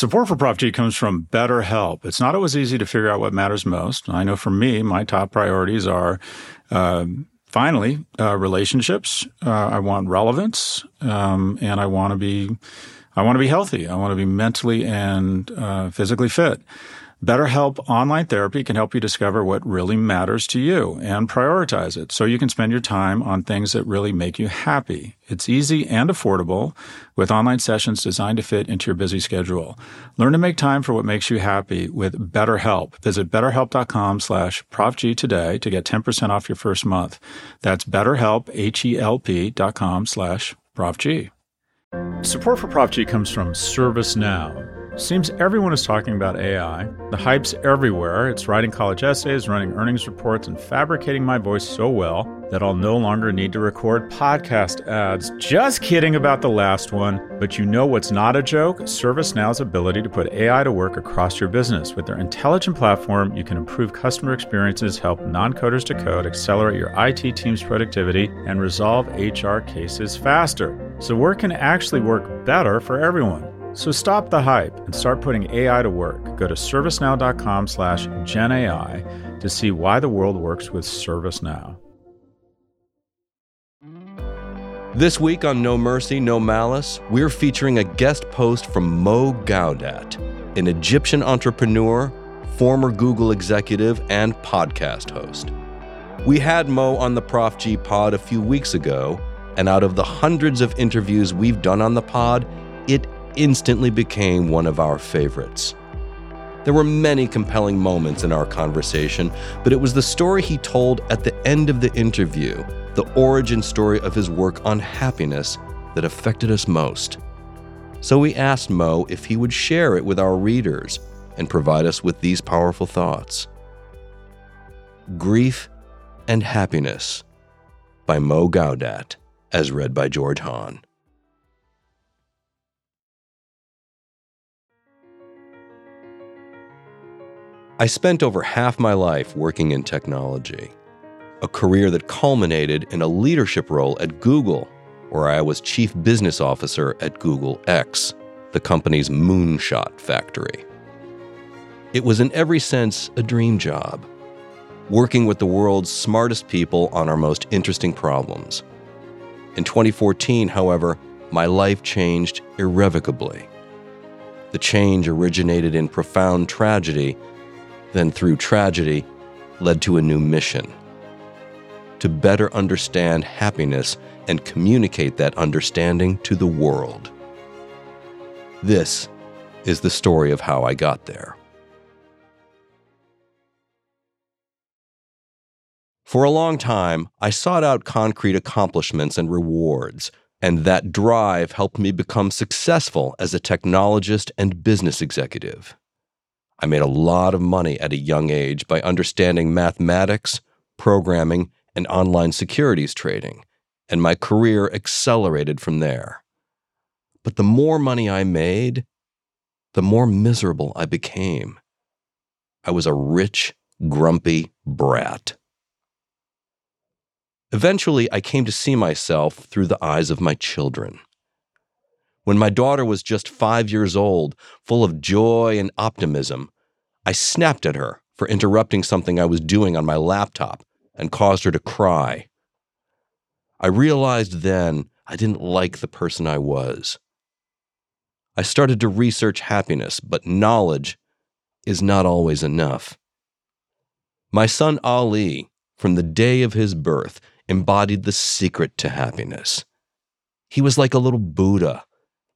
Support for Prof G comes from BetterHelp. It's not always easy to figure out what matters most. I know for me, my top priorities are uh, finally uh, relationships. Uh, I want relevance, um, and I want to be I want to be healthy. I want to be mentally and uh, physically fit. BetterHelp Online Therapy can help you discover what really matters to you and prioritize it so you can spend your time on things that really make you happy. It's easy and affordable with online sessions designed to fit into your busy schedule. Learn to make time for what makes you happy with BetterHelp. Visit betterhelp.com slash profg today to get 10% off your first month. That's betterhelp, H-E-L-P dot com slash profg. Support for Prof G comes from ServiceNow. Seems everyone is talking about AI. The hype's everywhere. It's writing college essays, running earnings reports, and fabricating my voice so well that I'll no longer need to record podcast ads. Just kidding about the last one. But you know what's not a joke? ServiceNow's ability to put AI to work across your business. With their intelligent platform, you can improve customer experiences, help non coders to code, accelerate your IT team's productivity, and resolve HR cases faster. So work can actually work better for everyone. So stop the hype and start putting AI to work. Go to servicenow.com slash GenAI to see why the world works with ServiceNow. This week on No Mercy, No Malice, we're featuring a guest post from Mo Gawdat, an Egyptian entrepreneur, former Google executive, and podcast host. We had Mo on the Prof G pod a few weeks ago, and out of the hundreds of interviews we've done on the pod, it instantly became one of our favorites. There were many compelling moments in our conversation, but it was the story he told at the end of the interview, the origin story of his work on happiness, that affected us most. So we asked Mo if he would share it with our readers and provide us with these powerful thoughts. Grief and Happiness by Mo Gawdat, as read by George Hahn. I spent over half my life working in technology, a career that culminated in a leadership role at Google, where I was chief business officer at Google X, the company's moonshot factory. It was in every sense a dream job, working with the world's smartest people on our most interesting problems. In 2014, however, my life changed irrevocably. The change originated in profound tragedy then through tragedy, led to a new mission to better understand happiness and communicate that understanding to the world. This is the story of how I got there. For a long time, I sought out concrete accomplishments and rewards, and that drive helped me become successful as a technologist and business executive. I made a lot of money at a young age by understanding mathematics, programming, and online securities trading, and my career accelerated from there. But the more money I made, the more miserable I became. I was a rich, grumpy brat. Eventually, I came to see myself through the eyes of my children. When my daughter was just five years old, full of joy and optimism, I snapped at her for interrupting something I was doing on my laptop and caused her to cry. I realized then I didn't like the person I was. I started to research happiness, but knowledge is not always enough. My son Ali, from the day of his birth, embodied the secret to happiness. He was like a little Buddha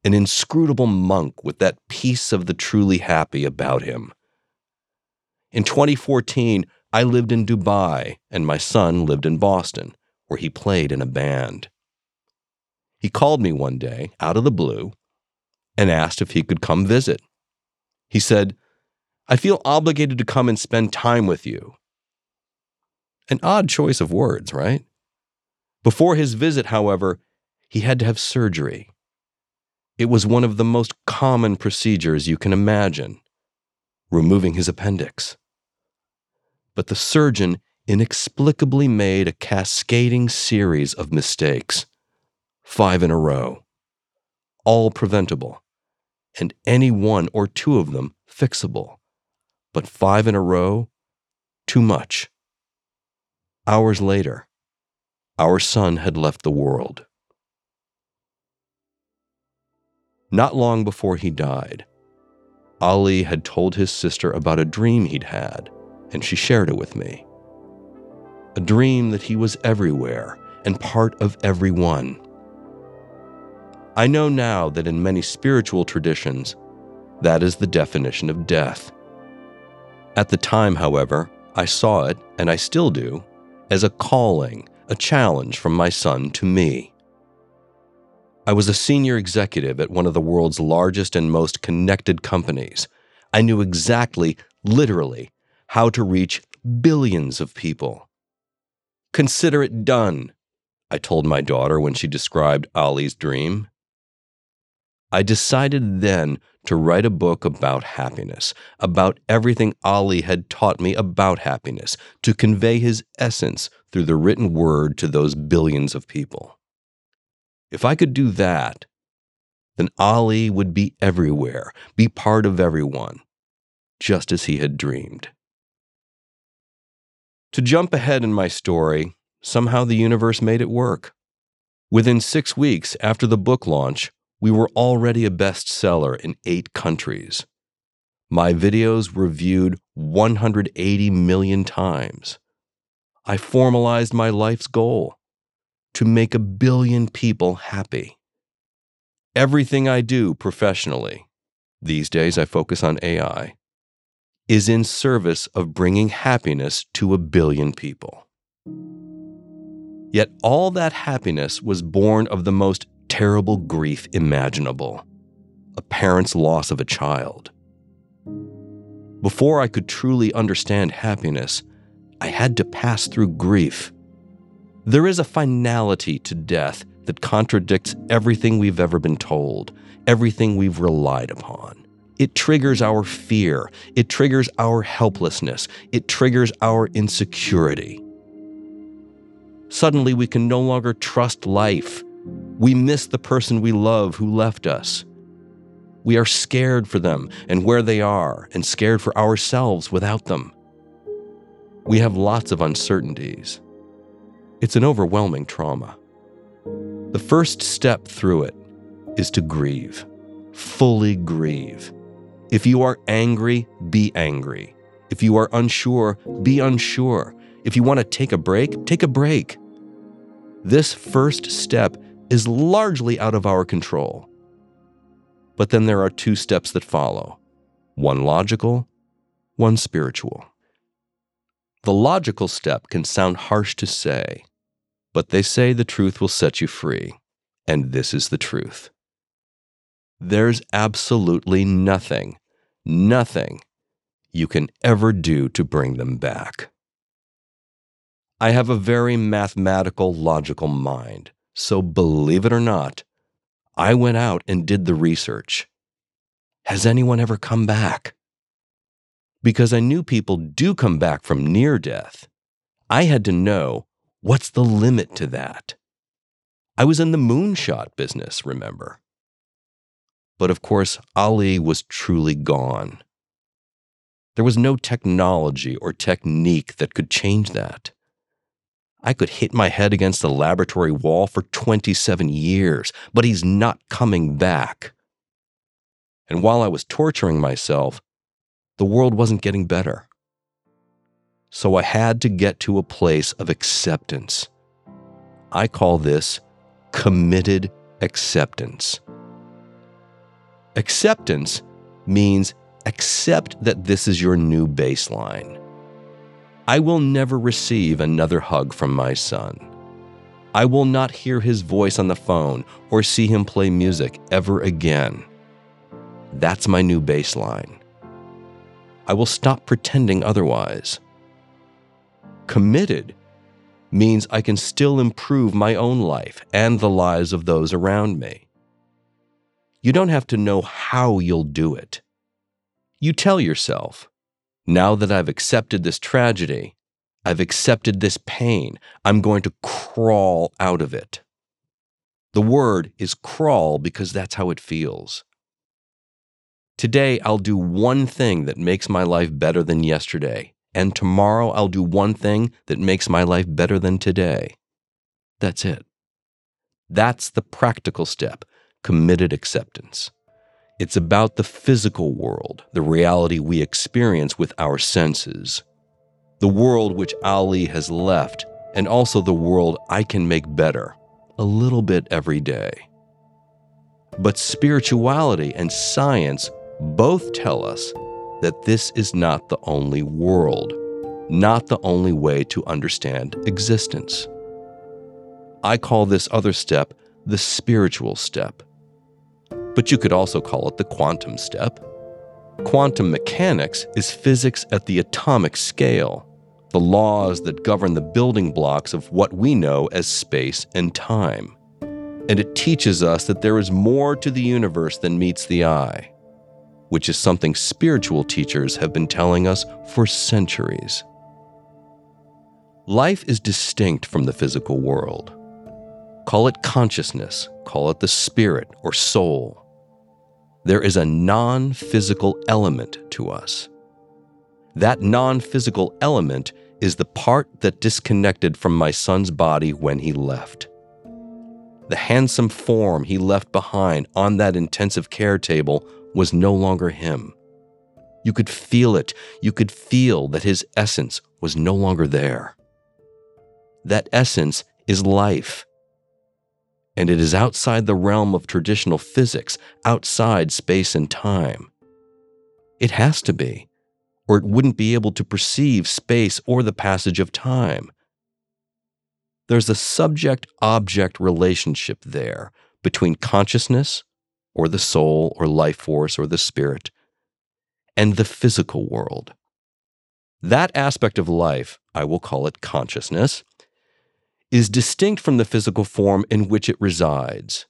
an inscrutable monk with that peace of the truly happy about him. In 2014, I lived in Dubai and my son lived in Boston, where he played in a band. He called me one day, out of the blue, and asked if he could come visit. He said, I feel obligated to come and spend time with you. An odd choice of words, right? Before his visit, however, he had to have surgery. It was one of the most common procedures you can imagine removing his appendix. But the surgeon inexplicably made a cascading series of mistakes, five in a row, all preventable, and any one or two of them fixable. But five in a row? Too much. Hours later, our son had left the world. Not long before he died, Ali had told his sister about a dream he'd had, and she shared it with me. A dream that he was everywhere and part of everyone. I know now that in many spiritual traditions, that is the definition of death. At the time, however, I saw it, and I still do, as a calling, a challenge from my son to me. I was a senior executive at one of the world's largest and most connected companies. I knew exactly, literally, how to reach billions of people. Consider it done, I told my daughter when she described Ali's dream. I decided then to write a book about happiness, about everything Ali had taught me about happiness, to convey his essence through the written word to those billions of people. If I could do that, then Ali would be everywhere, be part of everyone, just as he had dreamed. To jump ahead in my story, somehow the universe made it work. Within six weeks after the book launch, we were already a bestseller in eight countries. My videos were viewed 180 million times. I formalized my life's goal to make a billion people happy. Everything I do professionally, these days I focus on AI, is in service of bringing happiness to a billion people. Yet all that happiness was born of the most terrible grief imaginable a parent's loss of a child. Before I could truly understand happiness, I had to pass through grief. There is a finality to death that contradicts everything we've ever been told, everything we've relied upon. It triggers our fear, it triggers our helplessness, it triggers our insecurity. Suddenly, we can no longer trust life we miss the person we love who left us. We are scared for them and where they are, and scared for ourselves without them. We have lots of uncertainties. It's an overwhelming trauma. The first step through it is to grieve, fully grieve. If you are angry, be angry. If you are unsure, be unsure. If you want to take a break, take a break. This first step is largely out of our control. But then there are two steps that follow one logical, one spiritual. The logical step can sound harsh to say, but they say the truth will set you free, and this is the truth. There's absolutely nothing, nothing you can ever do to bring them back. I have a very mathematical, logical mind. So, believe it or not, I went out and did the research. Has anyone ever come back? Because I knew people do come back from near death. I had to know what's the limit to that. I was in the moonshot business, remember? But of course, Ali was truly gone. There was no technology or technique that could change that. I could hit my head against the laboratory wall for 27 years, but he's not coming back. And while I was torturing myself, the world wasn't getting better. So I had to get to a place of acceptance. I call this committed acceptance. Acceptance means accept that this is your new baseline. I will never receive another hug from my son. I will not hear his voice on the phone or see him play music ever again. That's my new baseline. I will stop pretending otherwise. Committed means I can still improve my own life and the lives of those around me. You don't have to know how you'll do it. You tell yourself, now that I've accepted this tragedy, I've accepted this pain, I'm going to crawl out of it. The word is crawl because that's how it feels. Today, I'll do one thing that makes my life better than yesterday, and tomorrow, I'll do one thing that makes my life better than today. That's it. That's the practical step committed acceptance. It's about the physical world, the reality we experience with our senses, the world which Ali has left, and also the world I can make better, a little bit every day. But spirituality and science both tell us that this is not the only world, not the only way to understand existence. I call this other step the spiritual step. But you could also call it the quantum step. Quantum mechanics is physics at the atomic scale, the laws that govern the building blocks of what we know as space and time. And it teaches us that there is more to the universe than meets the eye which is something spiritual teachers have been telling us for centuries. Life is distinct from the physical world. Call it consciousness, call it the spirit or soul. There is a non physical element to us. That non physical element is the part that disconnected from my son's body when he left. The handsome form he left behind on that intensive care table was no longer him. You could feel it. You could feel that his essence was no longer there. That essence is life. And it is outside the realm of traditional physics, outside space and time. It has to be, or it wouldn't be able to perceive space or the passage of time. There's a subject object relationship there between consciousness or the soul or life force or the spirit, and the physical world. That aspect of life, I will call it consciousness, is distinct from the physical form in which it resides.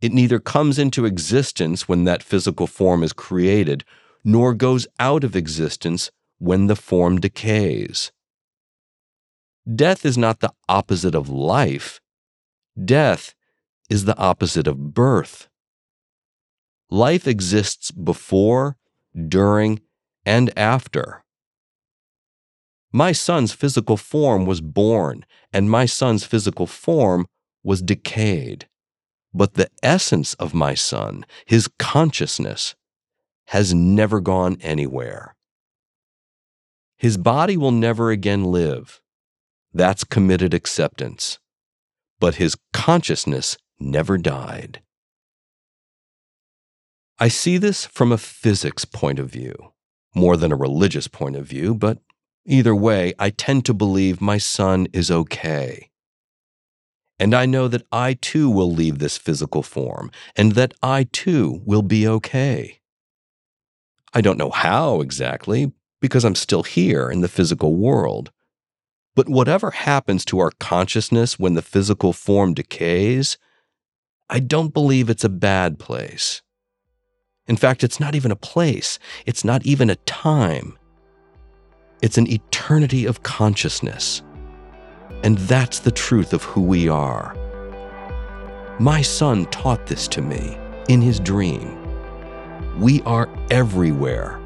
It neither comes into existence when that physical form is created, nor goes out of existence when the form decays. Death is not the opposite of life. Death is the opposite of birth. Life exists before, during, and after. My son's physical form was born, and my son's physical form was decayed. But the essence of my son, his consciousness, has never gone anywhere. His body will never again live. That's committed acceptance. But his consciousness never died. I see this from a physics point of view, more than a religious point of view, but either way, I tend to believe my son is okay. And I know that I too will leave this physical form, and that I too will be okay. I don't know how exactly, because I'm still here in the physical world. But whatever happens to our consciousness when the physical form decays, I don't believe it's a bad place. In fact, it's not even a place, it's not even a time. It's an eternity of consciousness. And that's the truth of who we are. My son taught this to me in his dream. We are everywhere,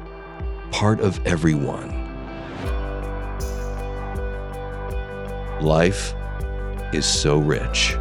part of everyone. Life is so rich.